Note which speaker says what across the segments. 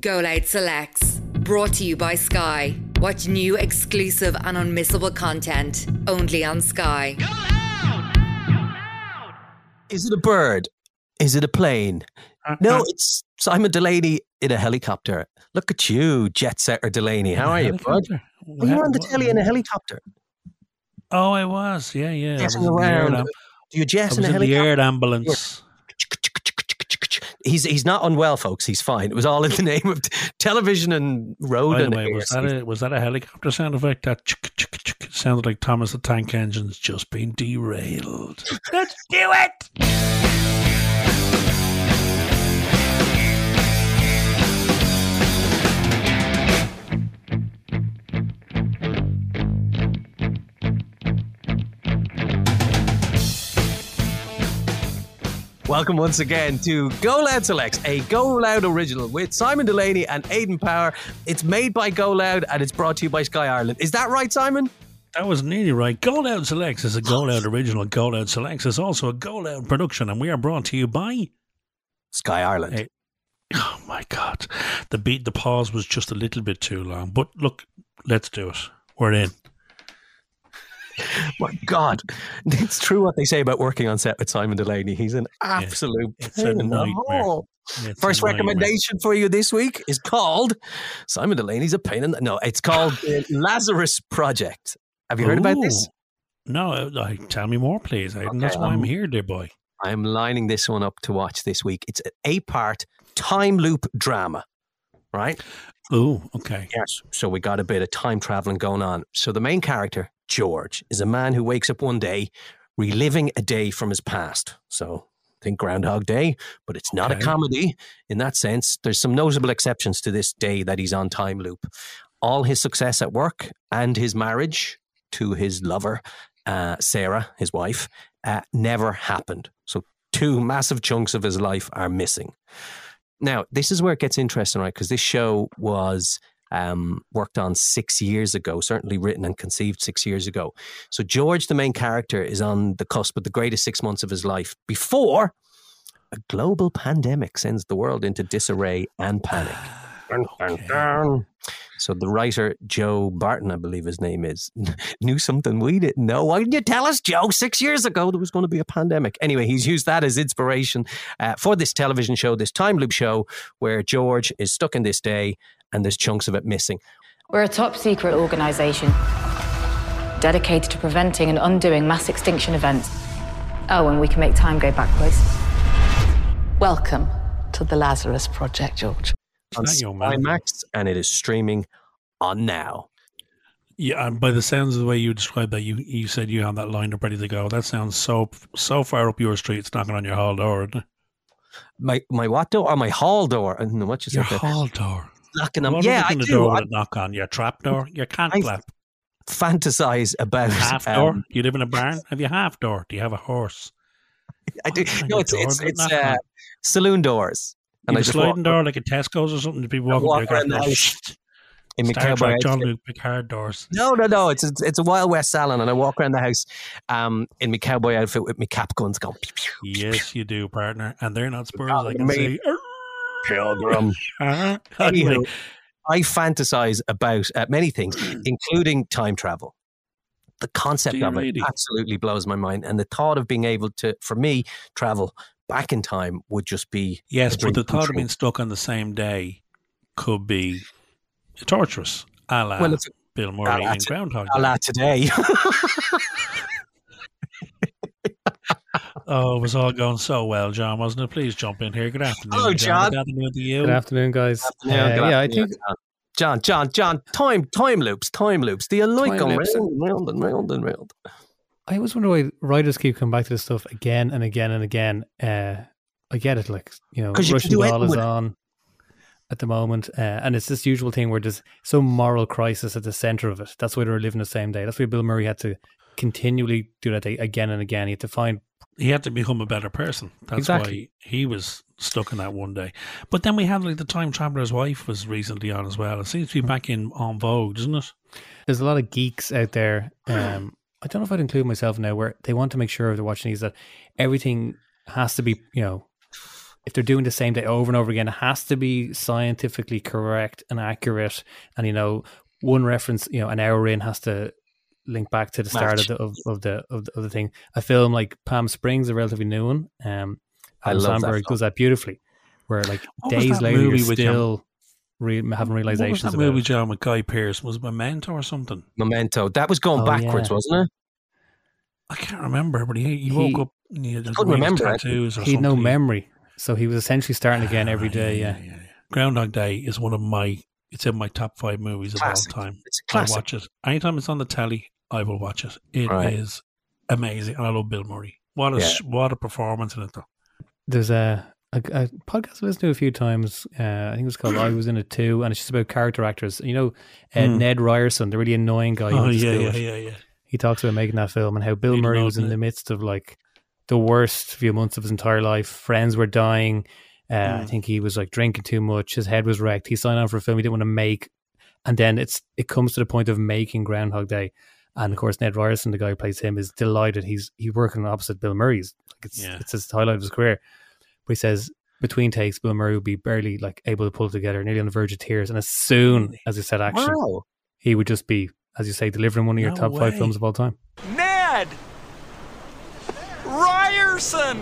Speaker 1: Go Loud Selects, brought to you by Sky. Watch new, exclusive, and unmissable content only on Sky.
Speaker 2: Is it a bird? Is it a plane? Uh, no, uh. it's Simon Delaney in a helicopter. Look at you, jet setter Delaney. How are you, bud? Well, you're on the telly in a helicopter.
Speaker 3: Oh, I was. Yeah, yeah. I
Speaker 2: Getting
Speaker 3: in the air
Speaker 2: around. Do you
Speaker 3: I
Speaker 2: jet in a
Speaker 3: in the
Speaker 2: helicopter?
Speaker 3: air ambulance.
Speaker 2: He's he's not unwell, folks. He's fine. It was all in the name of t- television and road
Speaker 3: By
Speaker 2: and
Speaker 3: way, was that a was that a helicopter sound effect? That chick, chick, chick, sounded like Thomas the Tank Engine's just been derailed. Let's do it.
Speaker 2: Welcome once again to Go Loud Selects, a Go Loud original with Simon Delaney and Aidan Power. It's made by Go Loud and it's brought to you by Sky Ireland. Is that right, Simon?
Speaker 3: That was nearly right. Go Loud Selects is a Go Loud original. Go Loud Selects is also a Go Loud production, and we are brought to you by.
Speaker 2: Sky Ireland.
Speaker 3: Hey. Oh my God, the beat, the pause was just a little bit too long. But look, let's do it. We're in.
Speaker 2: My God, it's true what they say about working on set with Simon Delaney. He's an absolute
Speaker 3: It's a
Speaker 2: pain in the
Speaker 3: nightmare.
Speaker 2: hole.
Speaker 3: It's
Speaker 2: First recommendation for you this week is called Simon Delaney's a pain in the no. It's called the Lazarus Project. Have you heard about this?
Speaker 3: No, uh, I, tell me more, please. Aidan. That's
Speaker 2: Okay,
Speaker 3: why I'm
Speaker 2: um,
Speaker 3: here, dear boy.
Speaker 2: I'm lining this one up to watch this week. It's an eight-part time loop drama, right?
Speaker 3: Oh, okay.
Speaker 2: Yes. So we got a bit of time traveling going on. So the main character, George, is a man who wakes up one day reliving a day from his past. So think Groundhog Day, but it's not
Speaker 3: Okay.
Speaker 2: a comedy in that sense. There's some notable exceptions to this day that he's on time loop. All his success at work and his marriage to his lover, uh, Sarah, his wife, uh, never happened. So two massive chunks of his life are missing. Now, this is where it gets interesting, right? Because this show was um, worked on six years ago, certainly written and conceived six years ago. So George, the main character, is on the cusp of the greatest six months of his life before a global pandemic sends the world into disarray and panic. Dun, dun,
Speaker 3: Okay.
Speaker 2: So the writer Joe Barton, I believe his name is, knew something we didn't know. Why didn't you tell us, Joe? Six years ago there was going to be a pandemic. Anyway, he's used that as inspiration uh, for this television show, this time loop show, where George is stuck in this day and there's chunks of it missing.
Speaker 4: We're a top secret organisation dedicated to preventing and undoing mass extinction events. Oh, and we can make time go backwards.
Speaker 5: Welcome to the Lazarus Project, George.
Speaker 2: on
Speaker 3: that young man?
Speaker 2: Max, and it is streaming on now.
Speaker 3: Yeah, and by the sounds of the way you described that, you you said you had that lined up ready to go. That sounds so so far up your street, it's knocking on your hall door, isn't it?
Speaker 2: My my what door? Or my hall door? I don't know what you
Speaker 3: Your
Speaker 2: said. there.
Speaker 3: hall door.
Speaker 2: Knocking on.
Speaker 3: What
Speaker 2: Yeah, I do. I
Speaker 3: knock on? Your trap door? Your can't flap?
Speaker 2: fantasize about
Speaker 3: Half
Speaker 2: um,
Speaker 3: door? Do you live in a barn? Have you half door? Do you have a horse?
Speaker 2: I do. No, it's it's it's uh, saloon doors.
Speaker 3: You have a sliding door like a Tesco's or something? People
Speaker 2: I
Speaker 3: walk,
Speaker 2: the house in
Speaker 3: Star
Speaker 2: cowboy
Speaker 3: Trek, John. Luke Picard doors.
Speaker 2: No, no, no. It's it's, it's a Wild West salon, and I walk around the house um, in my cowboy outfit with my cap guns going. Pew, pew, pew,
Speaker 3: Yes, you do, partner. And they're not Spurs.
Speaker 2: Oh,
Speaker 3: I can see.
Speaker 2: Pilgrim.
Speaker 3: Uh-huh.
Speaker 2: Anyway, I fantasize about uh, many things, including time travel. The concept
Speaker 3: you
Speaker 2: of it absolutely blows my mind, and the thought of being able to, for me, travel back in time would just be
Speaker 3: yes, but the thought of being stuck on the same day could be torturous. A la
Speaker 2: Well,
Speaker 3: Bill Murray
Speaker 2: la
Speaker 3: in Groundhog
Speaker 2: a
Speaker 3: Day.
Speaker 2: la today.
Speaker 3: Oh, it was all going so well, John, wasn't it? Please jump in here. Good afternoon.
Speaker 2: Hello, John.
Speaker 3: Good afternoon to you.
Speaker 6: Good afternoon, guys.
Speaker 2: Yeah,
Speaker 6: Uh,
Speaker 2: good
Speaker 6: yeah, I think
Speaker 2: John, John, John, time, time loops, time loops. Do you like
Speaker 6: Time
Speaker 2: going
Speaker 6: loops.
Speaker 2: round and round and round and round?
Speaker 6: I always wonder why writers keep coming back to this stuff again and again and again. Uh, I get it, like you know,
Speaker 2: 'Cause you
Speaker 6: Russian
Speaker 2: do
Speaker 6: doll is
Speaker 2: with it.
Speaker 6: on at the moment, uh, and it's this usual thing where there's some moral crisis at the center of it. That's why they're living the same day. That's why Bill Murray had to continually do that day again and again. He had to find
Speaker 3: He had to become a better person. That's
Speaker 6: Exactly.
Speaker 3: why he was stuck in that one day. But then we had like the time traveler's wife was recently on as well. It seems to be back in on vogue, doesn't it?
Speaker 6: there's a lot of geeks out there. Um, I don't know if I'd include myself now, where they want to make sure if they're watching these that everything has to be, you know, if they're doing the same day over and over again, it has to be scientifically correct and accurate. And you know, one reference, you know, an hour in has to link back to the start of the of, of the of the of the thing. A film like Palm Springs, a relatively new one. Um,
Speaker 2: I
Speaker 6: Adam
Speaker 2: love that
Speaker 6: Samberg
Speaker 2: film.
Speaker 6: does that beautifully, where like
Speaker 3: What
Speaker 6: days later you're
Speaker 3: movie with John-
Speaker 6: still re- having
Speaker 3: What was
Speaker 6: realizations
Speaker 3: that
Speaker 6: about
Speaker 3: movie,
Speaker 6: it.
Speaker 3: John, with Guy Pearce? Was it Memento or something?
Speaker 2: Memento. That was going
Speaker 6: Oh,
Speaker 2: backwards,
Speaker 6: yeah.
Speaker 2: wasn't it?
Speaker 3: I can't remember, but he, he woke
Speaker 6: He-
Speaker 3: up and he had
Speaker 2: couldn't remember
Speaker 3: tattoos or
Speaker 6: He had no memory, so he was essentially starting again every
Speaker 3: Ah,
Speaker 6: day. Yeah,
Speaker 3: yeah. Groundhog Day is one of my. It's in my top five movies of all time.
Speaker 2: It's a
Speaker 3: I
Speaker 2: classic.
Speaker 3: watch it anytime it's on the telly. I will watch it. It is
Speaker 2: Right.
Speaker 3: amazing, and I love Bill Murray. What a
Speaker 2: Yeah.
Speaker 3: what a performance in it, though.
Speaker 6: there's a, a, a podcast I listened to a few times. Uh, I think it was called "I Was in It Too," and it's just about character actors. You know, uh,
Speaker 3: Hmm.
Speaker 6: Ned Ryerson, the really annoying guy.
Speaker 3: Oh yeah, yeah, yeah, yeah.
Speaker 6: He talks about making that film and how Bill
Speaker 3: Really
Speaker 6: Murray was in
Speaker 3: it.
Speaker 6: the midst of like the worst few months of his entire life. Friends were dying. Uh, I
Speaker 3: Mm.
Speaker 6: think he was like drinking too much. His head was wrecked. He signed on for a film he didn't want to make, and then it's it comes to the point of making Groundhog Day. And of course, Ned Ryerson, the guy who plays him, is delighted. He's he's working opposite Bill Murray's. Like it's
Speaker 3: Yeah.
Speaker 6: it's his highlight of his career. But he says between takes, Bill Murray would be barely like able to pull it together, nearly on the verge of tears. And as soon as he said action,
Speaker 2: Wow.
Speaker 6: he would just be, as you say, delivering one of your
Speaker 3: No
Speaker 6: top five films of all time.
Speaker 7: Ned! Ryerson!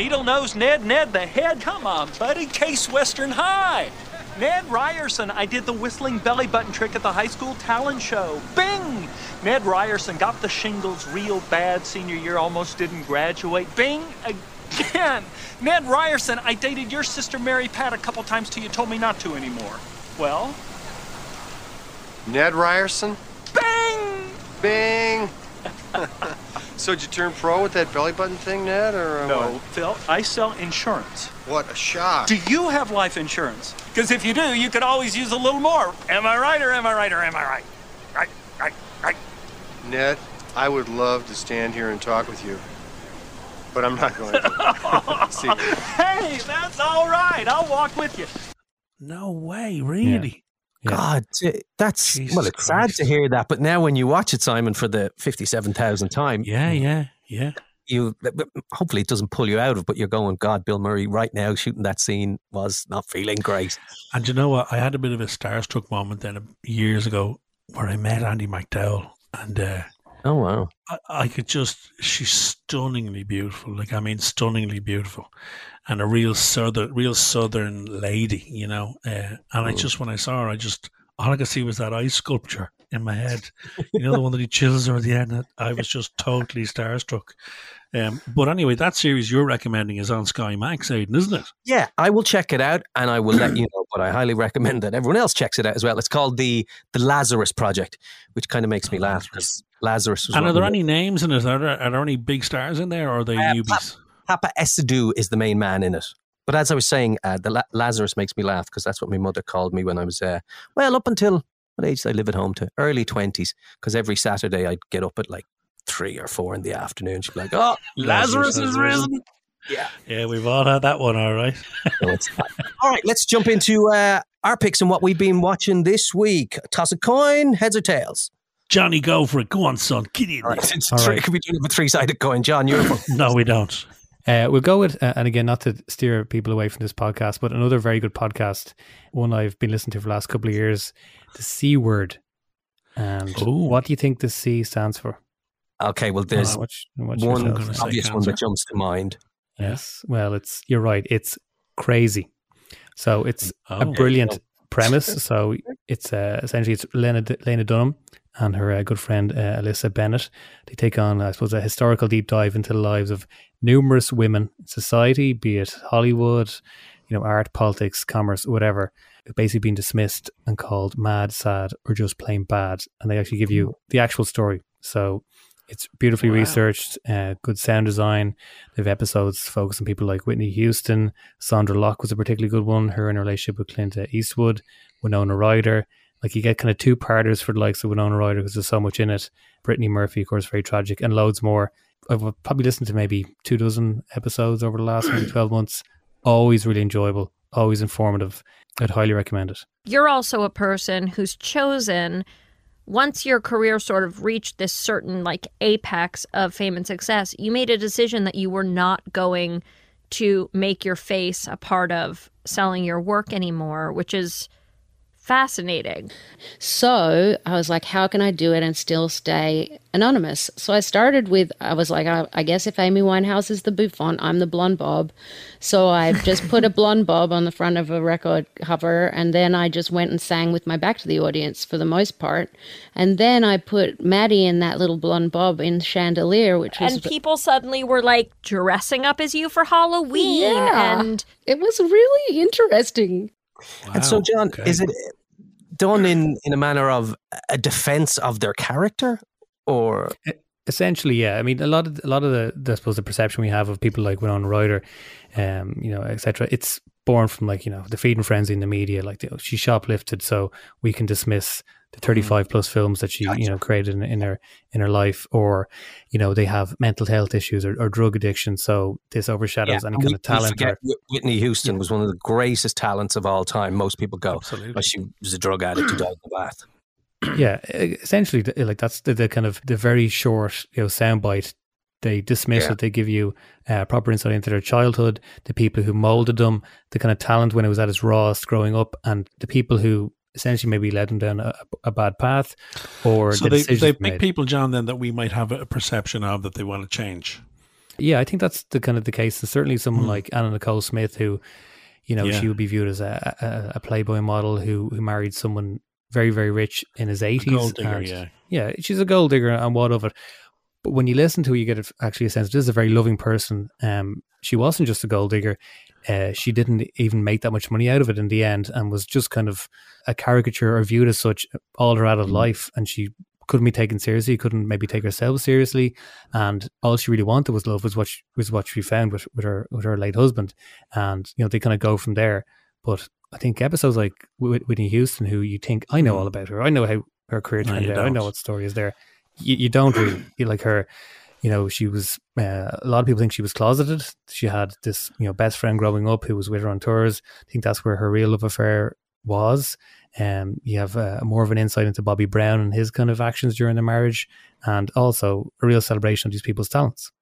Speaker 7: Needle nose Ned, Ned the head. Come on, buddy. Case Western High. Ned Ryerson, I did the whistling belly button trick at the high school talent show. Bing! Ned Ryerson got the shingles real bad senior year, almost didn't graduate. Bing! Again! Ned Ryerson, I dated your sister Mary Pat a couple times till you told me not to anymore. Well,
Speaker 8: Ned Ryerson?
Speaker 7: bing!
Speaker 8: Bing! So did you turn pro with that belly button thing, Ned, or uh,
Speaker 7: No,
Speaker 8: what?
Speaker 7: Phil, I sell insurance.
Speaker 8: What a shock!
Speaker 7: Do you have life insurance? Because if you do, you could always use a little more. Am I right or am I right or am I right? Right, right, right.
Speaker 8: Ned, I would love to stand here and talk with you, but I'm not going to. See,
Speaker 7: Hey, that's all right. I'll walk with you.
Speaker 3: No way, really.
Speaker 6: Yeah.
Speaker 2: God, that's
Speaker 3: Jesus
Speaker 2: well. It's sad to hear that, but now when you watch it, Simon, for the fifty-seven thousandth time,
Speaker 3: Yeah, yeah, yeah.
Speaker 2: you hopefully it doesn't pull you out of. But you're going, God, Bill Murray, right now shooting that scene was not feeling great.
Speaker 3: And you know what? I had a bit of a starstruck moment then uh, years ago where I met Andie MacDowell, and uh,
Speaker 2: Oh wow,
Speaker 3: I, I could just, she's stunningly beautiful. Like, I mean, stunningly beautiful. And a real southern, real southern lady, you know. Uh, and I just, when I saw her, I just, all I could see was that ice sculpture in my head. You know, the one that he chills over the end. I was just totally starstruck. Um, but anyway, that series you're recommending is on Sky Max, Aiden, isn't it?
Speaker 2: yeah, I will check it out, and I will let you know. But I highly recommend that everyone else checks it out as well. It's called the the Lazarus Project, which kind of makes me laugh because Lazarus was.
Speaker 3: And are there any names in it? Are there, are there any big stars in there, or are they
Speaker 2: Uh,
Speaker 3: newbies?
Speaker 2: Paapa Essiedu is the main man in it. But as I was saying, uh, the La- Lazarus makes me laugh because that's what my mother called me when I was, uh, well, up until what age did I live at home to? Early 20s. Because every Saturday I'd get up at like three or four in the afternoon. She'd be like, oh, Lazarus,
Speaker 3: Lazarus
Speaker 2: is
Speaker 3: has
Speaker 2: risen.
Speaker 3: Yeah, yeah, we've all had that one, all right.
Speaker 2: Fine. All right, let's jump into uh, our picks and what we've been watching this week. Toss a coin, heads or tails?
Speaker 3: Johnny, go for it. Go on, son. Get in
Speaker 2: All
Speaker 3: there.
Speaker 2: right, it's three,
Speaker 6: right.
Speaker 2: Could we do a three sided coin? John, you're
Speaker 3: No, we don't.
Speaker 6: Uh, we'll go with, uh, and again, not to steer people away from this podcast, but another very good podcast, one I've been listening to for the last couple of years, the C word. And
Speaker 3: Ooh.
Speaker 6: what do you think the C stands for?
Speaker 2: okay. Well, there's
Speaker 6: Uh, what's, what's
Speaker 2: one
Speaker 6: yourself?
Speaker 3: gonna say
Speaker 2: obvious one that jumps to mind.
Speaker 6: Yes. Well, it's you're right. It's crazy. So it's a
Speaker 3: Oh.
Speaker 6: brilliant premise. So it's uh, essentially it's Lena, Lena Dunham and her uh, good friend uh, Alissa Bennett. They take on, I suppose, a historical deep dive into the lives of numerous women in society, be it Hollywood, you know, art, politics, commerce, whatever. Basically, being dismissed and called mad, sad, or just plain bad, and they actually give you the actual story. So it's beautifully
Speaker 3: Wow.
Speaker 6: researched, uh, good sound design. They have episodes focused on people like Whitney Houston. Sondra Locke was a particularly good one. Her and her relationship with Clint Eastwood, Winona Ryder. Like you get kind of two parters for the likes of Winona Ryder because there's so much in it. Brittany Murphy, of course, very tragic, and loads more. I've probably listened to maybe two dozen episodes over the last maybe 12 months. Always really enjoyable, always informative. I'd highly recommend it.
Speaker 9: you're also a person who's chosen once your career sort of reached this certain like apex of fame and success you made a decision that you were not going to make your face a part of selling your work anymore, which is fascinating.
Speaker 10: So I was like, how can I do it and still stay anonymous? So I started with, I was like, I, I guess if Amy Winehouse is the bouffant, I'm the blonde bob. So I just put a blonde bob on the front of a record cover, and then I just went and sang with my back to the audience for the most part. And then I put Maddie in that little blonde bob in Chandelier, which was.
Speaker 9: And people suddenly were like dressing up as you for Halloween.
Speaker 10: Yeah.
Speaker 9: And
Speaker 10: it was really interesting.
Speaker 2: And so, John,
Speaker 3: okay.
Speaker 2: is it done in in a manner of a defense of their character, or
Speaker 6: Essentially, yeah. I mean, a lot of a lot of the, the I suppose the perception we have of people like Winona Ryder, um, you know, etc. It's born from like you know the feeding frenzy in the media. Like know, she shoplifted, so we can dismiss the thirty five plus films that she you know created in, in her in her life, or you know they have mental health issues or, or drug addiction, so this overshadows any
Speaker 2: and
Speaker 6: kind
Speaker 2: we-
Speaker 6: of talent.
Speaker 2: forget
Speaker 6: Or,
Speaker 2: Whitney Houston was one of the greatest talents of all time. Most people go,
Speaker 3: Absolutely.
Speaker 2: but she was a drug addict who died in the bath.
Speaker 6: yeah, essentially, like that's the, the kind of the very short you know soundbite. They dismiss
Speaker 2: Yeah.
Speaker 6: it. They give you uh, proper insight into their childhood, the people who molded them, the kind of talent when it was at its rawest growing up, and the people who essentially maybe led them down a, a bad path or
Speaker 3: So
Speaker 6: the
Speaker 3: they, they
Speaker 6: made.
Speaker 3: pick people, John, then that we might have a perception of that they want to change.
Speaker 6: Yeah, I think that's the kind of the case. There's certainly someone like Anna Nicole Smith who, you know.
Speaker 3: Yeah.
Speaker 6: she would be viewed as a, a, a Playboy model who who married someone very very rich in his eighties.
Speaker 3: gold digger, yeah.
Speaker 6: yeah, she's a gold digger and what of it. But when you listen to her, you get actually a sense this is a very loving person. Um, she wasn't just a gold digger. Uh, she didn't even make that much money out of it in the end, and was just kind of a caricature or viewed as such all her adult life. And she couldn't be taken seriously, couldn't maybe take herself seriously, and all she really wanted was love. Was what she, was what she found with, with her with her late husband, and you know they kind of go from there. But I think episodes like Whit- Whitney Houston, who you think I know all about her, I know how her career
Speaker 3: No,
Speaker 6: turned
Speaker 3: you
Speaker 6: out, I know what story is there. You, you don't really you like her. You know, she was. Uh, a lot of people think she was closeted. She had this, you know, best friend growing up who was with her on tours. I think that's where her real love affair was. Um, you have uh, more of an insight into Bobby Brown and his kind of actions during the marriage, and also a real celebration of these people's talents.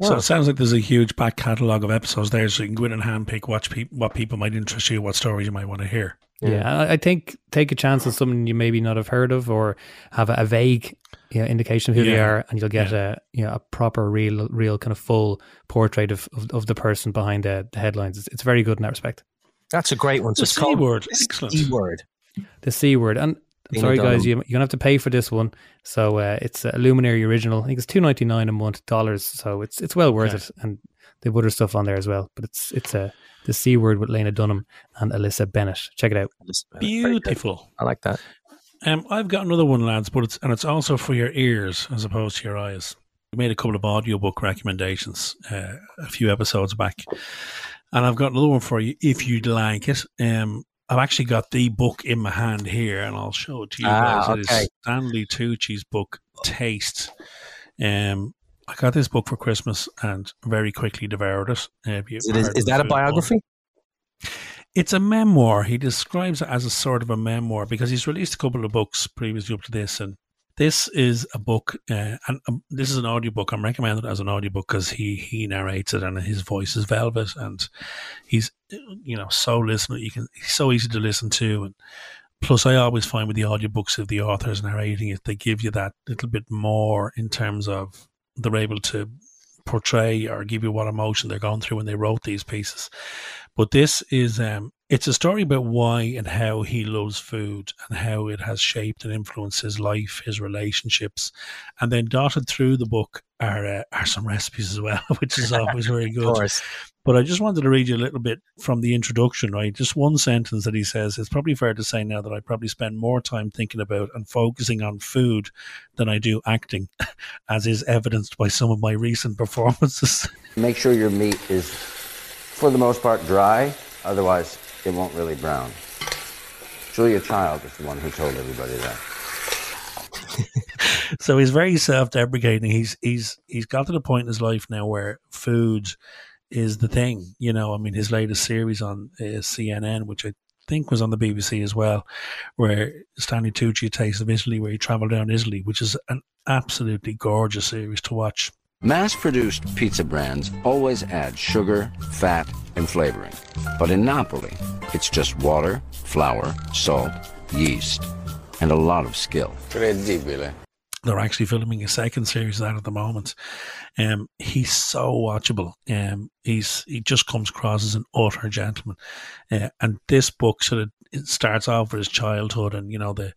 Speaker 3: So it sounds like there's a huge back catalogue of episodes there, so you can go in and handpick watch peop what people might interest you, what stories you might want to hear.
Speaker 6: Yeah, I, I think take a chance on something you maybe not have heard of or have a, a vague you know, indication of who they are, and you'll get a you know a proper, real, real kind of full portrait of of, of the person behind the, the headlines. It's, it's very good in that respect.
Speaker 2: That's a great one. So
Speaker 3: The
Speaker 2: it's
Speaker 3: C
Speaker 2: called
Speaker 3: word.
Speaker 2: the
Speaker 3: Excellent.
Speaker 2: C word.
Speaker 6: The C word, and I'm sorry guys, you, you're gonna have to pay for this one. So uh, it's a Luminary original. I think it's two ninety nine a month dollars. So it's it's well worth
Speaker 3: Okay.
Speaker 6: it, and they've other stuff on there as well. But it's it's a the C word with Lena Dunham and Alissa Bennett. Check it out.
Speaker 3: Beautiful.
Speaker 2: I like that.
Speaker 3: Um, I've got another one, lads, but it's and it's also for your ears as opposed to your eyes. We made a couple of audiobook recommendations uh, a few episodes back, and I've got another one for you if you'd like it. Um, I've actually got the book in my hand here, and I'll show it to you
Speaker 2: Ah,
Speaker 3: guys.
Speaker 2: Okay.
Speaker 3: is Stanley Tucci's book, Taste. Um, I got this book for Christmas and very quickly devoured it. Uh,
Speaker 2: Is, it, is, is that a
Speaker 3: the food porn?
Speaker 2: biography?
Speaker 3: It's a memoir. He describes it as a sort of a memoir because he's released a couple of books previously up to this, and this is a book, uh, and um, this is an audiobook. I'm recommending it as an audiobook because he he narrates it, and his voice is velvet, and he's you know so listen. You can he's so easy to listen to, and plus I always find with the audiobooks if the author's narrating it, they give you that little bit more in terms of they're able to portray or give you what emotion they're going through when they wrote these pieces. But this is um it's a story about why and how he loves food and how it has shaped and influenced his life, his relationships, and then dotted through the book are uh, are some recipes as well, which is always very
Speaker 2: Of
Speaker 3: good.
Speaker 2: course.
Speaker 3: But I just wanted to read you a little bit from the introduction, right? Just one sentence that he says. It's probably fair to say now that I probably spend more time thinking about and focusing on food than I do acting, as is evidenced by some of my recent performances.
Speaker 11: Make sure your meat is, for the most part, dry. Otherwise, it won't really brown. Julia Child is the one who told everybody that.
Speaker 3: so he's very self-deprecating. He's he's he's got to the point in his life now where food is the thing. You know, I mean, his latest series on uh, CNN, which I think was on the BBC as well, where Stanley Tucci, Taste of Italy, where he travelled down Italy, which is an absolutely gorgeous series to watch.
Speaker 11: Mass produced pizza brands always add sugar, fat, and flavoring. But in Napoli, it's just water, flour, salt, yeast, and a lot of skill.
Speaker 3: Credibile. They're actually filming a second series of that at the moment. Um, he's so watchable. Um, he's he just comes across as an utter gentleman. Uh, and this book sort of it starts off with his childhood and you know the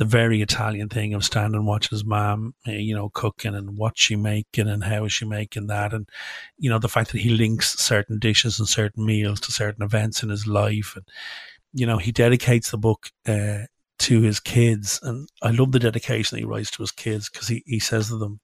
Speaker 3: the very Italian thing of standing watching his mom, uh, you know, cooking and what she making and how is she making that, and you know the fact that he links certain dishes and certain meals to certain events in his life, and you know he dedicates the book uh, to his kids, and I love the dedication he writes to his kids because he he says to them,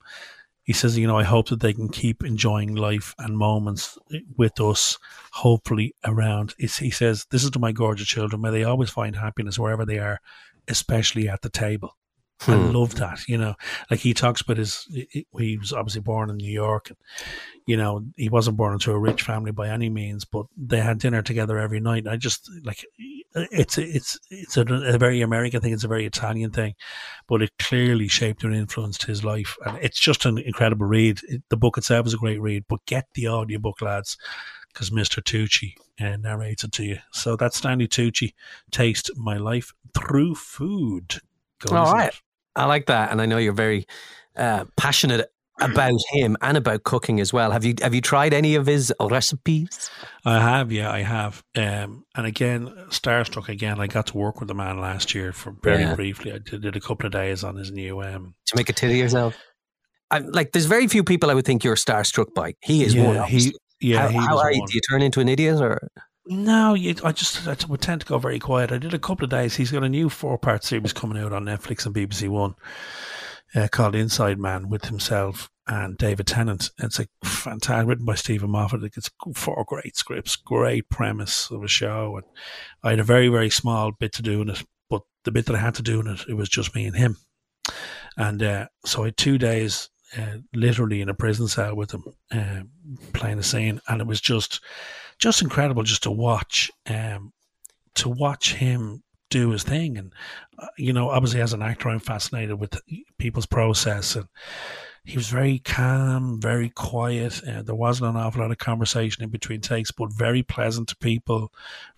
Speaker 3: he says, you know, I hope that they can keep enjoying life and moments with us, hopefully around. It's, he says, this is to my gorgeous children. May they always find happiness wherever they are, especially at the table. Hmm. I love that, you know. Like he talks about his, he was obviously born in New York, and you know he wasn't born into a rich family by any means, but they had dinner together every night. I just like it's it's it's a, a, very American thing. It's a very Italian thing, but it clearly shaped and influenced his life, and it's just an incredible read. It, the book itself is a great read, but get the audiobook, lads, because Mr. Tucci uh, narrates it to you. So that's Stanley Tucci, Taste My Life Through Food.
Speaker 2: Go All right. It. I like that, and I know you're very uh, passionate about him and about cooking as well. Have you have you tried any of his recipes?
Speaker 3: I have, yeah, I have. Um, and again, starstruck again. I got to work with the man last year for very yeah. briefly. I did, did, a couple of days on his new. Um,
Speaker 2: to make a tit of yourself. I'm, like, there's very few people I would think you're starstruck by. He is
Speaker 3: yeah, one. He, yeah,
Speaker 2: how,
Speaker 3: he
Speaker 2: how are you? Do you turn into an idiot or?
Speaker 3: No, you, I just I would tend to go very quiet. I did a couple of days. He's got a new four part series coming out on Netflix and BBC One uh, called Inside Man with himself and David Tennant. It's a fantastic, written by Steven Moffat. It's four great scripts, great premise of a show. And I had a very, very small bit to do in it, but the bit that I had to do in it, it was just me and him. And uh, so I had two days uh, literally in a prison cell with him, uh, playing a scene, and it was just just incredible just to watch um, to watch him do his thing. And uh, you know, obviously as an actor, I'm fascinated with people's process, and he was very calm, very quiet. Uh, there wasn't an awful lot of conversation in between takes, but very pleasant to people,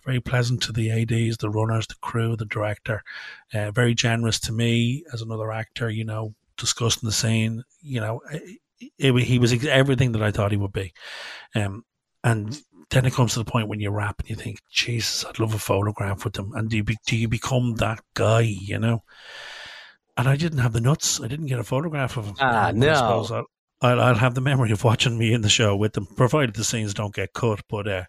Speaker 3: very pleasant to the ads, the runners, the crew, the director. Uh, very generous to me as another actor. You know, discussing the scene. You know. It, it, he was everything that I thought he would be. Um, and then it comes to the point when you wrap and you think, Jesus, I'd love a photograph with them. And do you, be, do you become that guy, you know? And I didn't have the nuts. I didn't get a photograph of him.
Speaker 2: Ah, no.
Speaker 3: I'll, I'll, I'll, have the memory of watching me in the show with them, provided the scenes don't get cut. But uh,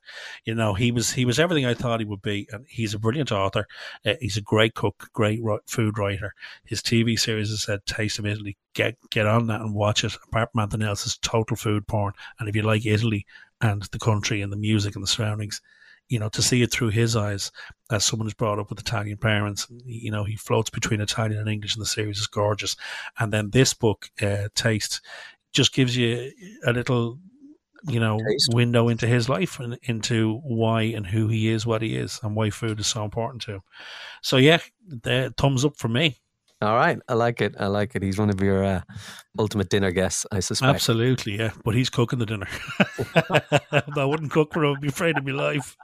Speaker 3: you know, he was he was everything I thought he would be, and he's a brilliant author. Uh, he's a great cook, great food writer. His TV series has said "Taste of Italy." Get get on that and watch it. Apart from anything else, it's total food porn. And if you like Italy and the country and the music and the surroundings, you know, to see it through his eyes as someone who's brought up with Italian parents, you know, he floats between Italian and English in the series is gorgeous. And then this book, uh, Taste, just gives you a little, you know, Taste. window into his life and into why and who he is, what he is, and why food is so important to him. So yeah, the thumbs up for me.
Speaker 2: All right, I like it. I like it. He's one of your uh, ultimate dinner guests, I suspect.
Speaker 3: Absolutely, yeah. But he's cooking the dinner. I wouldn't cook for him. I'd be afraid of my life.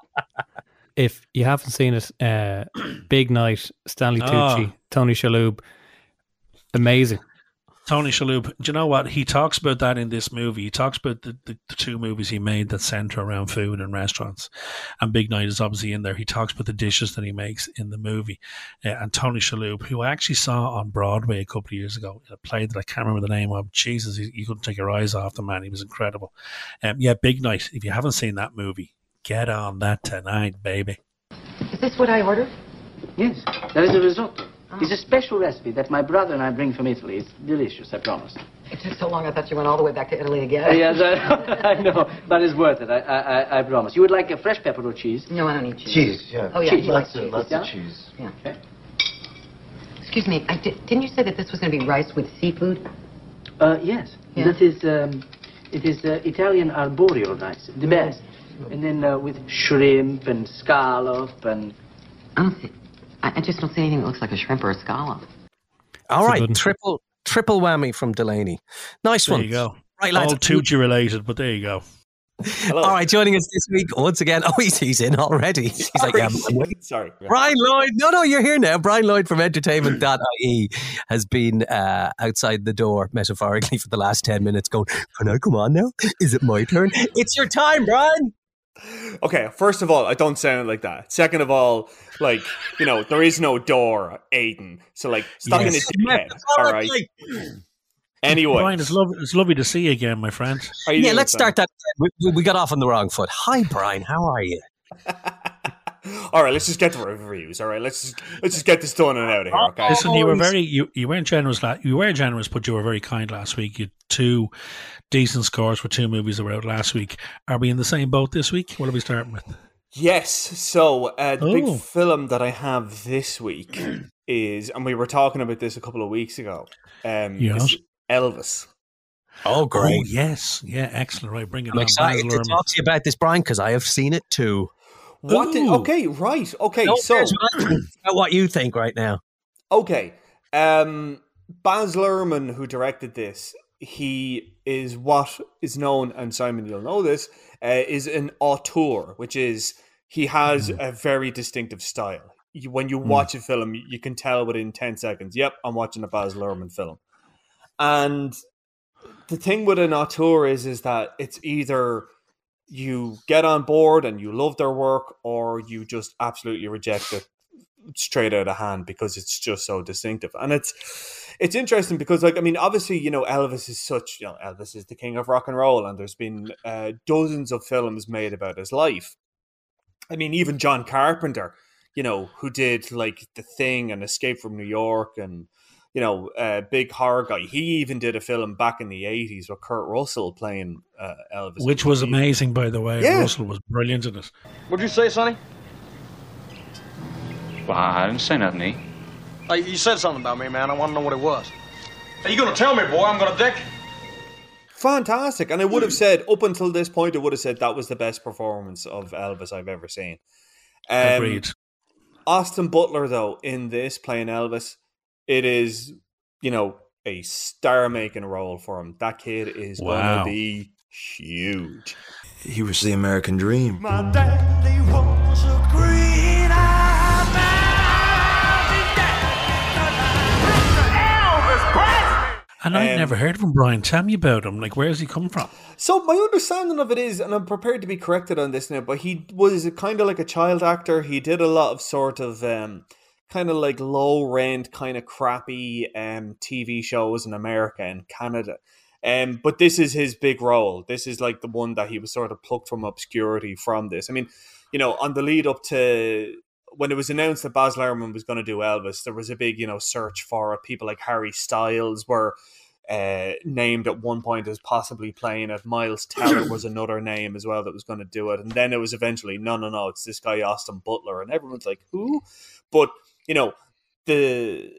Speaker 6: If you haven't seen it, uh, Big Night, Stanley Tucci, oh. Tony Shalhoub, amazing.
Speaker 3: Tony Shalhoub, do you know what? He talks about that in this movie. He talks about the, the, the, two movies he made that center around food and restaurants. And Big Night is obviously in there. He talks about the dishes that he makes in the movie. Uh, and Tony Shalhoub, who I actually saw on Broadway a couple of years ago, in a play that I can't remember the name of. Jesus, you couldn't take your eyes off the man. He was incredible. Um, yeah, Big Night. If you haven't seen that movie, get on that tonight, baby.
Speaker 12: Is this what I ordered?
Speaker 13: Yes, that is a risotto. It's a special recipe that my brother and I bring from Italy. It's delicious, I promise.
Speaker 12: It took so long, I thought you went all the way back to Italy again.
Speaker 13: Uh, yes, I, I, know, but it's worth it, I, I, I promise. You would like a fresh pepper or cheese?
Speaker 12: No, I don't need cheese.
Speaker 8: Cheese, yeah.
Speaker 12: Oh, yeah,
Speaker 8: cheese.
Speaker 12: Lots,
Speaker 8: of, lots of cheese.
Speaker 12: Yeah. Okay. Excuse me, I did, didn't you say that this was going to be rice with seafood?
Speaker 13: Uh, yes. Yeah. That is, um, it is uh, Italian arborio rice, the best. And then uh, with shrimp and scallop and...
Speaker 12: I. I, just don't see anything that looks like a shrimp or a scallop.
Speaker 2: All right, triple triple whammy from Delaney. Nice
Speaker 3: there
Speaker 2: one.
Speaker 3: There you go.
Speaker 2: Right, lads.
Speaker 3: All Tucci related, but there you go.
Speaker 2: All right, joining us this week once again. Oh, he's, he's in already. He's like, yeah, I'm waiting.
Speaker 14: Sorry.
Speaker 2: Brian Lloyd. No, no, you're here now. Brian Lloyd from entertainment.ie has been uh, outside the door, metaphorically, for the last 10 minutes going, Can I come on now? Is it my turn? It's your time, Brian.
Speaker 14: Okay, first of all, I don't sound like that. Second of all, like, you know, there is no door, Aiden. So, like, stuck being
Speaker 3: Yes.
Speaker 14: a dickhead. All right. Anyway.
Speaker 3: Brian, it's lovely, it's lovely to see you again, my friend.
Speaker 14: How
Speaker 2: Yeah,
Speaker 14: doing,
Speaker 2: let's
Speaker 14: Sam?
Speaker 2: start that. We, we got off on the wrong foot. Hi, Brian. How are you?
Speaker 14: All right, let's just get to reviews. All right, let's just let's just get this done and out of here. Oh, okay.
Speaker 3: Listen, you were very you, you weren't generous. La- you were generous, but you were very kind last week. You had two decent scores for two movies that were out last week. Are we in the same boat this week? What are we starting with?
Speaker 14: Yes. So uh, the
Speaker 3: Oh.
Speaker 14: big film that I have this week is, and we were talking about this a couple of weeks ago. Um,
Speaker 3: Yes.
Speaker 14: Elvis.
Speaker 2: Oh,
Speaker 3: Oh yes, yeah, excellent. Right, bring it
Speaker 2: I'm
Speaker 3: on.
Speaker 2: excited
Speaker 3: Baz
Speaker 2: to
Speaker 3: Luhrmann.
Speaker 2: talk to you about this, Brian, because I have seen it too.
Speaker 14: What? Did, okay, right. Okay,
Speaker 2: No,
Speaker 14: so
Speaker 2: what, about what you think right now.
Speaker 14: Okay. Um, Baz Luhrmann, who directed this, he is what is known, and Simon, you'll know this, uh, is an auteur, which is he has a very distinctive style. You, when you watch a film, you- you can tell within 10 seconds, yep, I'm watching a Baz Luhrmann film. And the thing with an auteur is, is that it's either you get on board and you love their work, or you just absolutely reject it straight out of hand because it's just so distinctive. And it's it's interesting because like I mean obviously you know Elvis is such you know Elvis is the king of rock and roll and there's been uh, dozens of films made about his life. I mean even John Carpenter, you know, who did like The Thing and Escape from New York and you know, uh, big horror guy. He even did a film back in the 80s with Kurt Russell playing uh, Elvis.
Speaker 3: Which was amazing, by the way.
Speaker 14: Yeah.
Speaker 3: Russell was brilliant in it.
Speaker 15: What'd you say, Sonny?
Speaker 16: Well, I didn't say nothing, E.
Speaker 15: Hey, you said something about me, man. I want to know what it was. Are you gonna tell me, boy? I'm gonna dick.
Speaker 14: Fantastic. And I would have said, up until this point, I would have said that was the best performance of Elvis I've ever seen. Um,
Speaker 3: Agreed.
Speaker 14: Austin Butler, though, in this playing Elvis, it is, you know, a star making role for him. That kid is
Speaker 17: Wow.
Speaker 14: going to be huge.
Speaker 17: He was the American dream.
Speaker 3: And I've
Speaker 14: Um,
Speaker 3: never heard from Brian. Tell me about him. Like, where where's he come from?
Speaker 14: So my understanding of it is, and I'm prepared to be corrected on this now, but he was kind of like a child actor. He did a lot of sort of um, kind of like low rent, kind of crappy um, TV shows in America and Canada. Um, but this is his big role. This is like the one that he was sort of plucked from obscurity from this. I mean, you know, on the lead up to when it was announced that Baz Luhrmann was going to do Elvis, there was a big, you know, search for it. People like Harry Styles were uh, named at one point as possibly playing it. Miles Teller was another name as well that was going to do it. And then it was eventually, no, no, no, it's this guy, Austin Butler. And everyone's like, who? But, you know, the,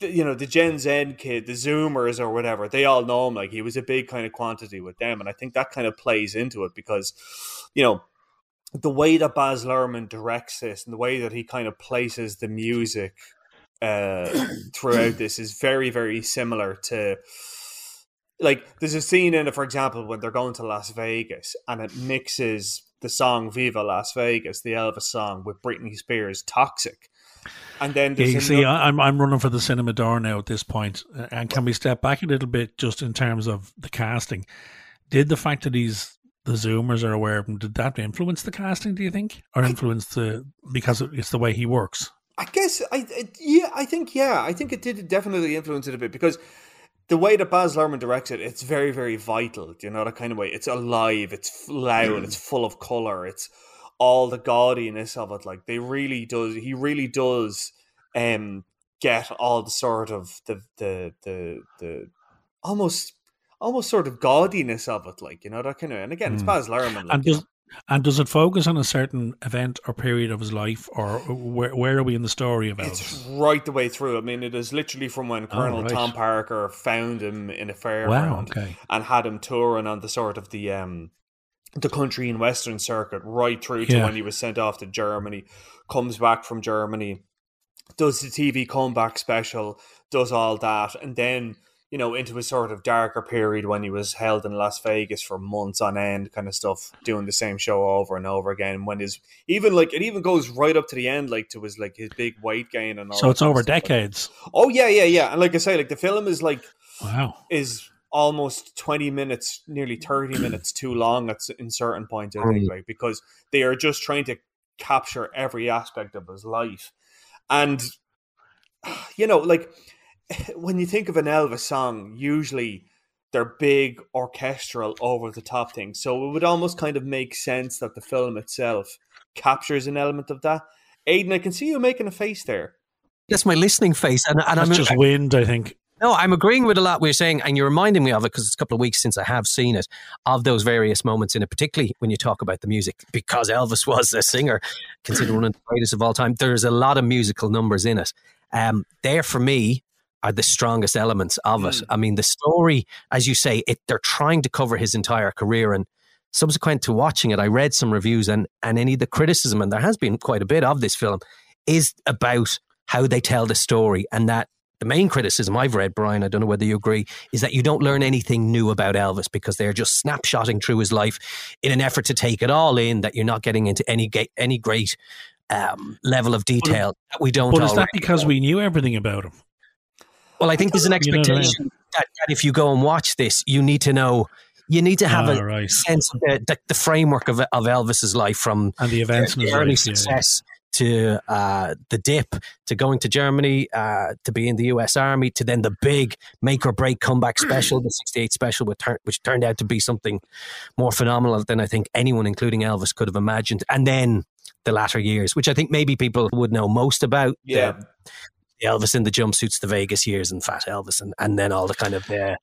Speaker 14: the you know the Gen Z kid, the Zoomers or whatever, they all know him. Like he was a big kind of quantity with them, and I think that kind of plays into it because, you know, the way that Baz Luhrmann directs this and the way that he kind of places the music uh, throughout this is very very similar to like there's a scene in it, for example, when they're going to Las Vegas and it mixes the song "Viva Las Vegas," the Elvis song, with Britney Spears' "Toxic," and then
Speaker 3: Yeah,
Speaker 14: there's
Speaker 3: you see, I'm I'm running for the cinema door now at this point. Uh, And can we step back a little bit just in terms of the casting? Did the fact that he's the Zoomers are aware of him, did that influence the casting? Do you think, or influence the because it's the way he works?
Speaker 14: I guess I, I yeah I think yeah I think it did definitely influence it a bit because the way that Baz Luhrmann directs it it's very very vital you know that kind of way it's alive it's loud it's full of color it's all the gaudiness of it like they really does he really does um get all the sort of the the the the almost almost sort of gaudiness of it like you know that kind of and again it's
Speaker 3: Mm.
Speaker 14: Baz Luhrmann like,
Speaker 3: And does and does it focus on a certain event or period of his life, or where where are we in the story of Elvis?
Speaker 14: It's right the way through. I mean, it is literally from when Colonel
Speaker 3: Oh, right.
Speaker 14: Tom Parker found him in a fairground
Speaker 3: Wow, okay.
Speaker 14: and had him touring on the sort of the um the country and western circuit right through to
Speaker 3: Yeah.
Speaker 14: when he was sent off to Germany, comes back from Germany, does the TV comeback special, does all that, and then you know, into a sort of darker period when he was held in Las Vegas for months on end, kind of stuff, doing the same show over and over again. When his even like it even goes right up to the end, like to his like his big weight gain and all.
Speaker 3: So it's over
Speaker 14: stuff.
Speaker 3: decades.
Speaker 14: Oh yeah, yeah, yeah. And like I say, like the film is like
Speaker 3: Wow.
Speaker 14: is almost 20 minutes nearly 30 minutes too long at in certain points i think
Speaker 2: Mm.
Speaker 14: like because they are just trying to capture every aspect of his life and you know like when you think of an elvis song usually they're big orchestral over the top things so it would almost kind of make sense that the film itself captures an element of that aiden i can see you making a face there
Speaker 2: That's my listening face, and, and
Speaker 3: That's
Speaker 2: I'm
Speaker 3: just wind, I think.
Speaker 2: No, I'm agreeing with a lot we're saying, and you're reminding me of it because it's a couple of weeks since I have seen it, of those various moments in it, particularly when you talk about the music, because Elvis was a singer, considered one of the greatest of all time. There's a lot of musical numbers in it. Um, there for me are the strongest elements of it. I mean, the story, as you say, it, they're trying to cover his entire career, and subsequent to watching it, I read some reviews, and and any of the criticism, and there has been quite a bit of this film, is about how they tell the story, and that the main criticism I've read, Brian, I don't know whether you agree, is that you don't learn anything new about Elvis because they're just snapshotting through his life in an effort to take it all in. That you're not getting into any any great um, level of detail that we don't.
Speaker 3: But is that because
Speaker 2: know.
Speaker 3: we knew everything about him?
Speaker 2: Well, I think there's an
Speaker 3: You know I mean?
Speaker 2: expectation that, that if you go and watch this, you need to know. You need to have
Speaker 3: Ah,
Speaker 2: a
Speaker 3: right.
Speaker 2: sense of the, the, the framework of, of Elvis's life from
Speaker 3: And the events in
Speaker 2: the early
Speaker 3: life, yeah, yeah.
Speaker 2: success to uh, the dip to going to Germany uh, to be in the U.S. Army to then the big make or break comeback special, the '68 special, which, tur- which turned out to be something more phenomenal than I think anyone, including Elvis, could have imagined. And then the latter years, which I think maybe people would know most about.
Speaker 14: Yeah.
Speaker 2: the Elvis in the jumpsuits, the Vegas years, and Fat Elvis, and, and then all the kind of uh,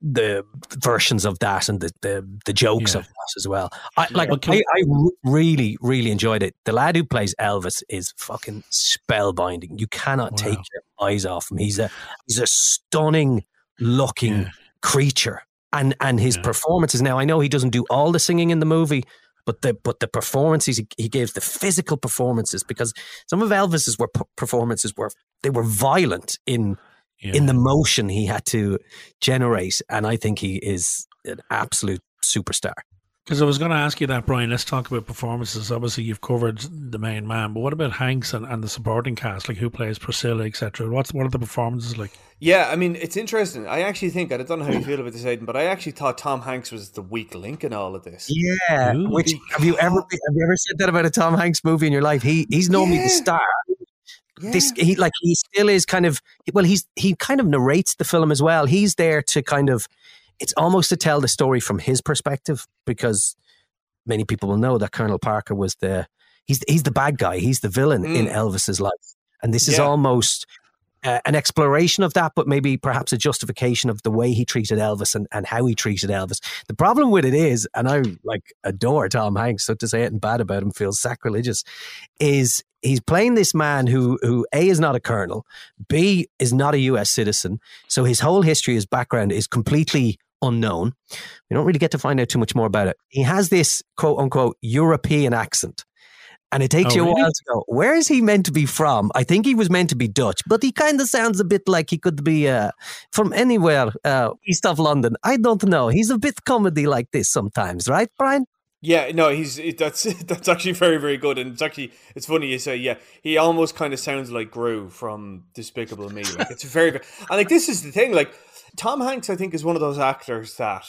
Speaker 2: the versions of that and the the, the jokes
Speaker 3: Yeah.
Speaker 2: of that as well. I like. I, I really really enjoyed it. The lad who plays Elvis is fucking spellbinding. You cannot take your eyes off him. He's a he's a stunning looking creature, and and his performances. Now I know he doesn't do all the singing in the movie. But the but the performances he, he gives, the physical performances, because some of Elvis's were p- performances were they were violent in in the motion he had to generate, and I think he is an absolute superstar.
Speaker 3: Because I was going to ask you that, Brian. Let's talk about performances. Obviously, you've covered the main man, but what about Hanks and, and the supporting cast, like who plays Priscilla, etc. What's what are the performances like?
Speaker 14: Yeah, I mean, it's interesting. I actually think, I don't know how you feel about this, Aiden, but I actually thought Tom Hanks was the weak link in all of this.
Speaker 2: Yeah, which have you ever have you ever said that about a Tom Hanks movie in your life? He he's normally the star. This he like he still is kind of well he's he kind of narrates the film as well. He's there to kind of it's almost to tell the story from his perspective because many people will know that Colonel Parker was the he's he's the bad guy. He's the villain in
Speaker 14: Mm.
Speaker 2: Elvis's life, and this is almost uh, an exploration of that, but maybe perhaps a justification of the way he treated Elvis and, and how he treated Elvis. The problem with it is, and I like adore Tom Hanks, so to say it and bad about him feels sacrilegious, is he's playing this man who who A is not a colonel, B is not a US citizen, so his whole history, his background is completely unknown. We don't really get to find out too much more about it. He has this quote unquote European accent. And it takes
Speaker 3: Oh,
Speaker 2: you a
Speaker 3: really?
Speaker 2: while to go, where is he meant to be from? I think he was meant to be Dutch, but he kind of sounds a bit like he could be uh, from anywhere uh, east of London. I don't know. He's a bit comedy like this sometimes, right, Brian?
Speaker 14: Yeah, no, he's it- that's that's actually very very good, and it's actually it's funny you say yeah. He almost kind of sounds like Gru from Despicable Me. Like it's very very and like this is the thing. Like Tom Hanks, I think is one of those actors that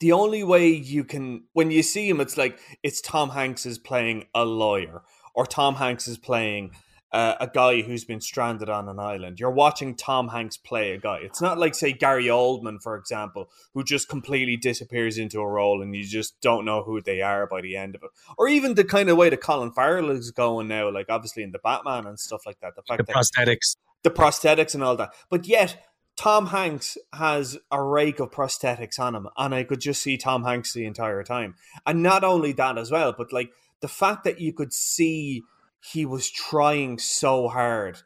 Speaker 14: the only way you can when you see him, it's like it's Tom Hanks is playing a lawyer, or Tom Hanks is playing uh, a guy who's been stranded on an island. You're watching Tom Hanks play a guy. It's not like say Gary Oldman, for example, who just completely disappears into a role and you just don't know who they are by the end of it. Or even the kind of way that Colin Farrell is going now, like obviously in the Batman and stuff like that. The fact
Speaker 2: The
Speaker 14: that
Speaker 2: prosthetics.
Speaker 14: the prosthetics and all that. But yet, Tom Hanks has a rake of prosthetics on him, and I could just see Tom Hanks the entire time. And not only that as well, but like the fact that you could see he was trying so hard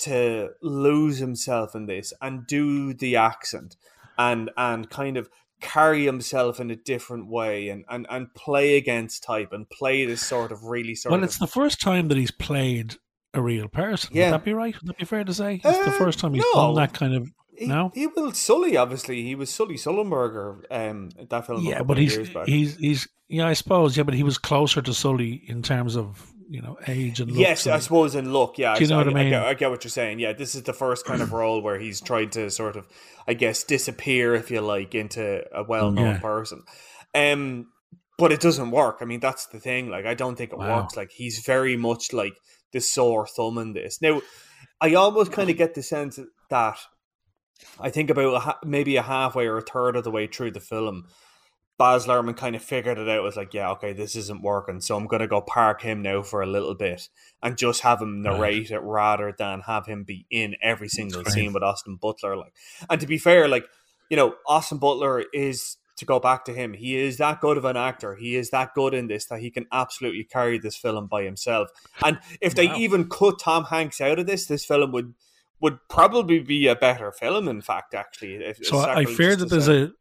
Speaker 14: to lose himself in this and do the accent and and kind of carry himself in a different way and and, and play against type and play this sort of really sort of
Speaker 3: Well,
Speaker 14: of
Speaker 3: it's the first time that he's played a real person.
Speaker 14: Yeah.
Speaker 3: Would that be right? Would that be fair to say? It's
Speaker 14: Uh,
Speaker 3: the first time he's
Speaker 14: no.
Speaker 3: done that kind of. No,
Speaker 14: he will Sully. Obviously, he was Sully Sullenberger. Um, that film.
Speaker 3: yeah, but he's
Speaker 14: years back.
Speaker 3: he's he's yeah, I suppose yeah, but he was closer to Sully in terms of you know age and
Speaker 14: Yes, I suppose in look, yeah.
Speaker 3: Do you know
Speaker 14: I,
Speaker 3: what I mean?
Speaker 14: get, I get what you're saying. Yeah, this is the first kind of role where he's tried to sort of, I guess, disappear, if you like, into a well-known
Speaker 3: Yeah.
Speaker 14: person. Um, but it doesn't work. I mean, that's the thing. Like, I don't think it
Speaker 3: Wow.
Speaker 14: works. Like, he's very much like the sore thumb in this. Now, I almost kind of get the sense that I think about maybe a halfway or a third of the way through the film, Baz Luhrmann kind of figured it out. Was like, yeah, okay, this isn't working, so I'm going to go park him now for a little bit and just have him
Speaker 3: Right.
Speaker 14: narrate it rather than have him be in every single
Speaker 3: great.
Speaker 14: scene with Austin Butler. Like, and to be fair, like you know, Austin Butler is to go back to him. He is that good of an actor. He is that good in this that he can absolutely carry this film by himself. And if they even cut Tom Hanks out of this, this film would would probably be a better film. In fact, actually, if,
Speaker 3: So I, fear that there's a,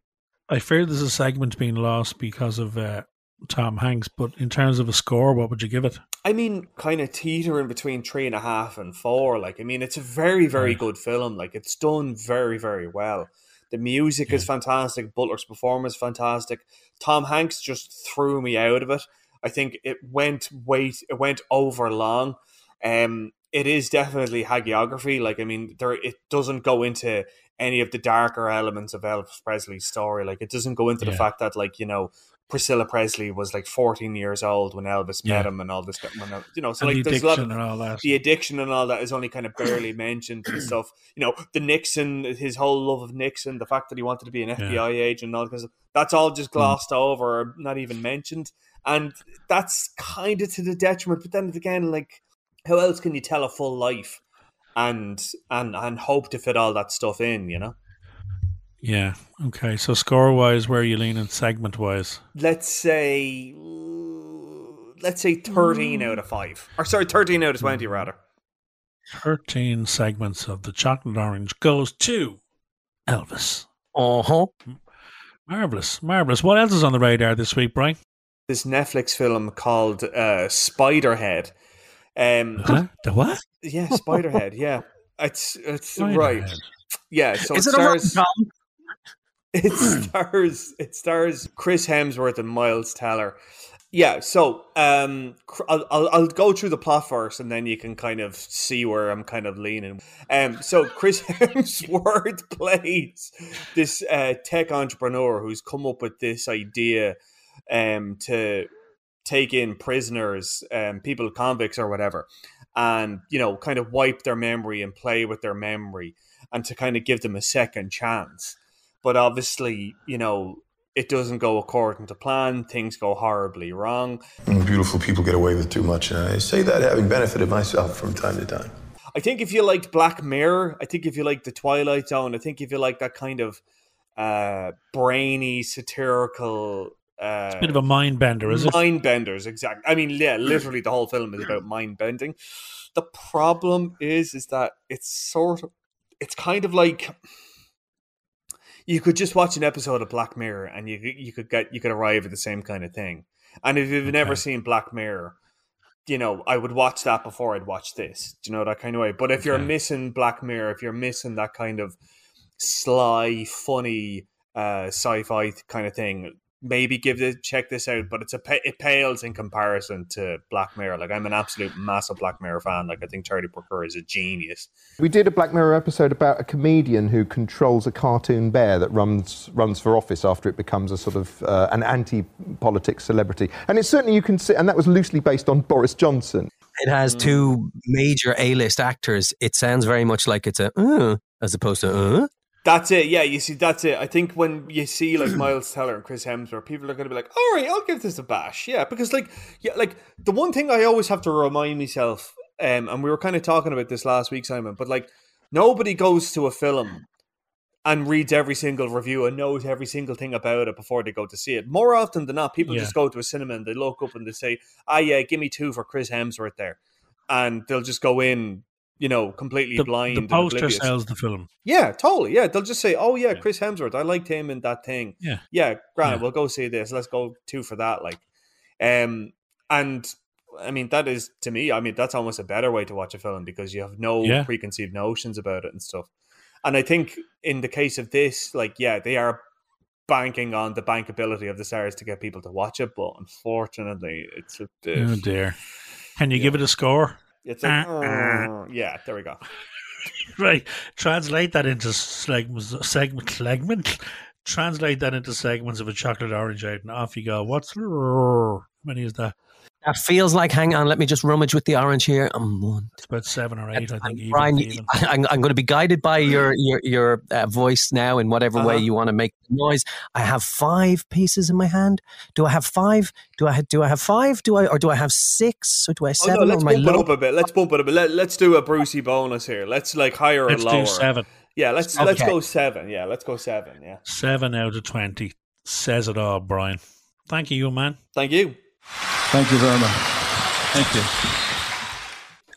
Speaker 3: I fear there's a segment being lost because of uh, Tom Hanks. But in terms of a score, what would you give it?
Speaker 14: I mean, kind of teetering between three and a half and four. Like, I mean, it's a very, very good film. Like, it's done very, very well. The music is fantastic. Butler's performance is fantastic. Tom Hanks just threw me out of it. I think it went wait, it went over long. Um, it is definitely hagiography. Like, I mean, there it doesn't go into any of the darker elements of Elvis Presley's story. Like, it doesn't go into the fact that, like, you know, Priscilla Presley was like 14 years old when Elvis met him and all this. When, uh, you know, so
Speaker 3: And
Speaker 14: like
Speaker 3: the
Speaker 14: there's a lot of
Speaker 3: and all that.
Speaker 14: the addiction and all that is only kind of barely mentioned and stuff. You know, the Nixon, his whole love of Nixon, the fact that he wanted to be an FBI agent and all because that's all just hmm. glossed over or not even mentioned. And that's kind of to the detriment. But then again, like, how else can you tell a full life and and and hope to fit all that stuff in? You know.
Speaker 3: Yeah. Okay. So score wise, where are you leaning? Segment wise,
Speaker 14: let's say let's say 13 out of 5 or sorry 13 out of 20 rather
Speaker 3: thirteen segments of the chocolate orange goes to Elvis.
Speaker 2: Uh huh.
Speaker 3: Marvelous, marvelous. What else is on the radar this week, Brian?
Speaker 14: this netflix film called uh spiderhead um
Speaker 3: Huh? The what?
Speaker 14: yeah spiderhead yeah it's it's
Speaker 3: Spiderhead.
Speaker 14: right yeah so
Speaker 2: Is
Speaker 14: it
Speaker 2: it a
Speaker 14: stars
Speaker 2: rom-com?
Speaker 14: it stars it stars Chris Hemsworth and Miles Teller. Yeah, so um, I'll, I'll I'll go through the plot first, and then you can kind of see where I'm kind of leaning. Um, so Chris Hemsworth plays this uh, tech entrepreneur who's come up with this idea um, to take in prisoners, um, people, convicts or whatever, and you know, kind of wipe their memory and play with their memory, and to kind of give them a second chance but obviously, you know, it doesn't go according to plan. Things go horribly wrong.
Speaker 17: Beautiful people get away with too much, and I say that having benefited myself from time to time.
Speaker 14: I think if you liked Black Mirror, I think if you like The Twilight Zone, I think if you like that kind of uh, brainy, satirical. Uh,
Speaker 3: Bit of a mind bender, is it?
Speaker 14: mind benders, exactly. I mean, yeah, literally the whole film is about mind bending. The problem is, is that it's sort of, it's kind of like you could just watch an episode of Black Mirror and you you could get you could arrive at the same kind of thing. And if you've never seen Black Mirror, you know, I would watch that before I'd watch this. Do you know that kind of way? But if you're missing Black Mirror, if you're missing that kind of sly, funny, uh, sci-fi kind of thing, maybe give this check this out. But it's a it pales in comparison to Black Mirror. Like I'm an absolute massive Black Mirror fan. Like I think Charlie Brooker is a genius.
Speaker 18: We did a Black Mirror episode about a comedian who controls a cartoon bear that runs runs for office after it becomes a sort of uh, an anti-politics celebrity, and it's certainly you can see, and that was loosely based on Boris Johnson.
Speaker 2: It has two major A-list actors. It sounds very much like it's a uh, as opposed to uh.
Speaker 14: That's it. Yeah, you see, that's it. I think when you see like Miles Teller and Chris Hemsworth, people are going to be like, "All right, I'll give this a bash." Yeah, because like, yeah, like the one thing I always have to remind myself, um, and we were kind of talking about this last week, Simon, but like, nobody goes to a film and reads every single review and knows every single thing about it before they go to see it. More often than not, people
Speaker 3: Yeah.
Speaker 14: just go to a cinema and they look up and they say, "Ah, yeah, give me two for Chris Hemsworth there," and they'll just go in, you know, completely
Speaker 3: The,
Speaker 14: blind.
Speaker 3: the poster sells the film.
Speaker 14: Yeah, totally. Yeah, they'll just say, "Oh yeah, Chris Hemsworth. I liked him in that thing."
Speaker 3: Yeah.
Speaker 14: yeah. Granted,
Speaker 3: Yeah.
Speaker 14: we'll go see this. Let's go two for that. Like, um, and I mean that is to me. I mean that's almost a better way to watch a film because you have no
Speaker 3: Yeah.
Speaker 14: preconceived notions about it and stuff. And I think in the case of this, like, yeah, they are banking on the bankability of the stars to get people to watch it, but unfortunately, it's a bit.
Speaker 3: Oh dear. Can you give it a score?
Speaker 14: It's like,
Speaker 3: Uh,
Speaker 14: "Oh," yeah, there we go.
Speaker 3: right. Translate that into segments, segment, segment. Translate that into segments of a chocolate orange out, and off you go. What's how many is that?
Speaker 2: That feels like, hang on, let me just rummage with the orange here. Um, one,
Speaker 3: It's about seven or eight, I think. Even,
Speaker 2: Brian,
Speaker 3: even.
Speaker 2: I'm, I'm going to be guided by your your your uh, voice now in whatever way
Speaker 14: Uh-huh.
Speaker 2: you want to make the noise. I have five pieces in my hand. Do I have five? Do I have, do I have five? Do I or do I have six? Or do I have
Speaker 14: Oh,
Speaker 2: seven?
Speaker 14: no, let's
Speaker 2: or am I
Speaker 14: bump it
Speaker 2: low?
Speaker 14: up a bit. Let's bump it a bit. Let, let's do a Brucey bonus here. Let's like higher
Speaker 3: Let's
Speaker 14: or
Speaker 3: do
Speaker 14: lower.
Speaker 3: seven.
Speaker 14: Yeah, let's let's go seven. Yeah, let's go seven. Yeah.
Speaker 3: Seven out of twenty says it all, Brian. Thank you, young man.
Speaker 14: Thank you.
Speaker 16: Thank you very much. Thank you.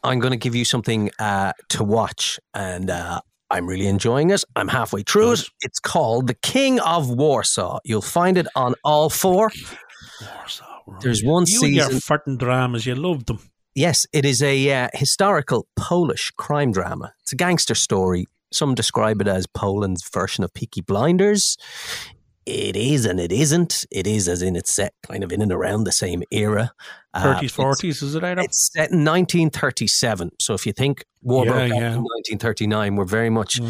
Speaker 2: I'm going to give you something uh, to watch, and uh, I'm really enjoying it. I'm halfway through it. It's called The King of Warsaw. You'll find it on All 4. There's one
Speaker 3: You and your
Speaker 2: season.
Speaker 3: farting dramas, you love them.
Speaker 2: Yes, it is a uh, historical Polish crime drama. It's a gangster story. Some describe it as Poland's version of Peaky Blinders. It is and it isn't. It is as in it's set kind of in and around the same era. Uh,
Speaker 3: Thirties,
Speaker 2: it's-
Speaker 3: forties, is it out?
Speaker 2: It's set in 1937. So if you think war
Speaker 3: Yeah,
Speaker 2: broke out
Speaker 3: yeah.
Speaker 2: in 1939, we're very much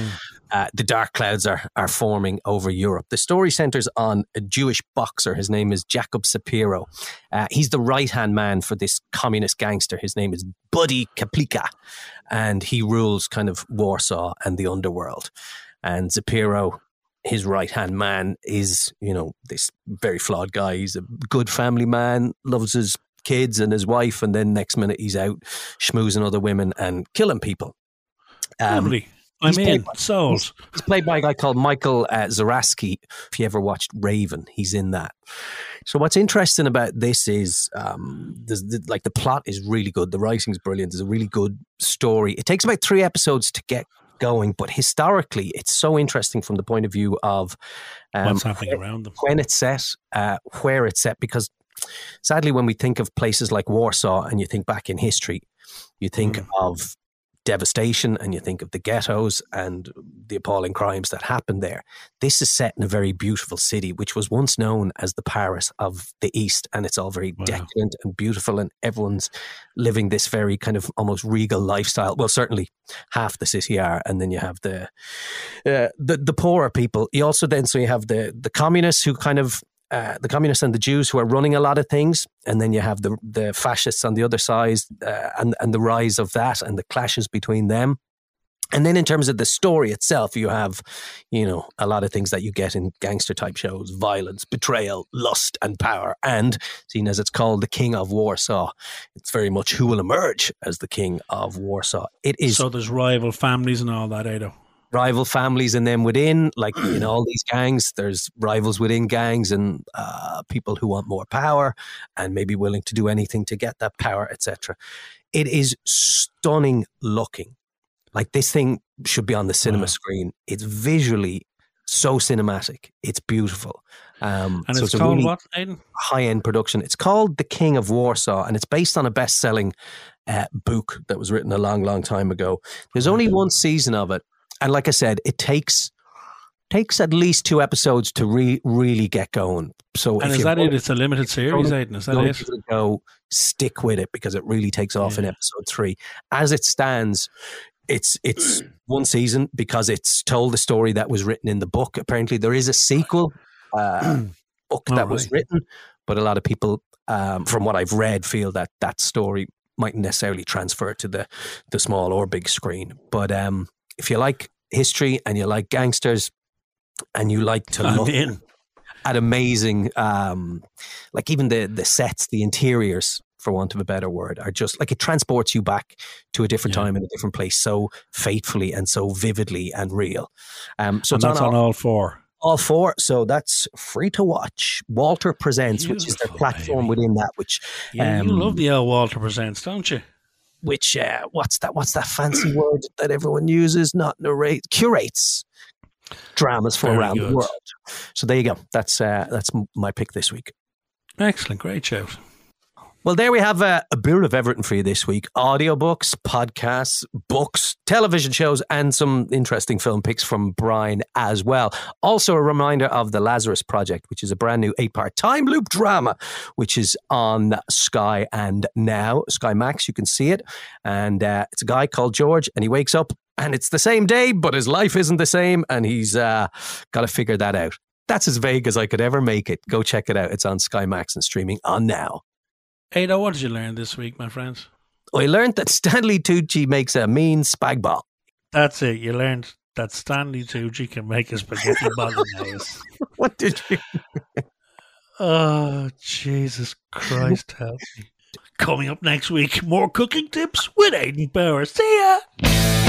Speaker 2: uh, the dark clouds are are forming over Europe. The story centers on a Jewish boxer. His name is Jacob Sapiro. Uh, he's the right hand man for this communist gangster. His name is Buddy Kaplika, and he rules kind of Warsaw and the underworld. And Zapiro his right hand man is, you know, this very flawed guy. He's a good family man, loves his kids and his wife, and then next minute he's out schmoozing other women and killing people. Um,
Speaker 3: Lovely. I'm
Speaker 2: he's played
Speaker 3: in.
Speaker 2: by-
Speaker 3: Sold.
Speaker 2: He's, he's played by a guy called Michael uh, Zaraski. If you ever watched Raven, he's in that. So what's interesting about this is, um, the, like the plot is really good. The writing's brilliant. There's a really good story. It takes about three episodes to get going, but historically, it's so interesting from the point of view of um,
Speaker 3: What's happening around them?
Speaker 2: when it's set, uh, where it's set, because sadly, when we think of places like Warsaw and you think back in history, you think
Speaker 3: Mm.
Speaker 2: of devastation and you think of the ghettos and the appalling crimes that happened there. This is set in a very beautiful city, which was once known as the Paris of the East, and it's all very decadent and beautiful, and everyone's living this very kind of almost regal lifestyle. Well, certainly half the city are, and then you have the uh, the the poorer people. You also then so you have the the communists who kind of uh, the communists and the Jews who are running a lot of things, and then you have the the fascists on the other side, uh, and and the rise of that and the clashes between them. And then in terms of the story itself, you have, you know, a lot of things that you get in gangster type shows: violence, betrayal, lust, and power. And seen as it's called the King of Warsaw, it's very much who will emerge as the King of Warsaw. It is
Speaker 3: So there's rival families and all that, Ado.
Speaker 2: Rival families and then within like in all these gangs there's rivals within gangs and uh, people who want more power and maybe willing to do anything to get that power etc it is stunning looking. Like this thing should be on the cinema screen. It's visually so cinematic. It's beautiful. Um,
Speaker 3: And
Speaker 2: so
Speaker 3: it's
Speaker 2: a
Speaker 3: called
Speaker 2: really
Speaker 3: what, Aidan?
Speaker 2: high-end production. It's called the king of warsaw and it's based on a best-selling uh, book that was written a long long time ago. There's only one season of it and like I said, it takes takes at least two episodes to re- really get going. So
Speaker 3: And is that it? It's a limited series, Aidan. Is that it?
Speaker 2: give it a go, stick with it because it really takes off in episode three. As it stands, it's it's one season because it's told the story that was written in the book. Apparently, there is a sequel uh, book that was written, but a lot of people, um, from what I've read, feel that that story mightn't necessarily transfer to the the small or big screen. But um, if you like history and you like gangsters and you like to
Speaker 3: I'm
Speaker 2: look
Speaker 3: in.
Speaker 2: at amazing um like even the the sets the interiors for want of a better word are just like it transports you back to a different time in a different place so faithfully and so vividly and real um so
Speaker 3: and
Speaker 2: it's
Speaker 3: that's
Speaker 2: on
Speaker 3: on All 4.
Speaker 2: All 4 so that's free to watch walter presents which is their platform within that which
Speaker 3: Yeah, you
Speaker 2: um,
Speaker 3: love the L. Walter Presents, don't you?
Speaker 2: Which uh, what's that what's that fancy word that everyone uses? Not narrate curates dramas from around
Speaker 3: good.
Speaker 2: the world. So there you go. That's uh, that's my pick this week.
Speaker 3: Excellent, great shout.
Speaker 2: Well, there we have a, a bit of everything for you this week audiobooks, podcasts, books, television shows, and some interesting film picks from Brian as well. Also, a reminder of The Lazarus Project, which is a brand new eight part time loop drama, which is on Sky and now Sky Max. You can see it. And uh, it's a guy called George, and he wakes up and it's the same day, but his life isn't the same, and he's uh, got to figure that out. That's as vague as I could ever make it. Go check it out. It's on Sky Max and streaming on now.
Speaker 3: Ada, what did you learn this week, my friends?
Speaker 2: I learned that Stanley Tucci makes a mean spag bol.
Speaker 3: That's it. You learned that Stanley Tucci can make a spaghetti bolognese.
Speaker 2: what did you?
Speaker 3: oh, Jesus Christ, help me. Coming up next week, more cooking tips with Aidan Power. See ya!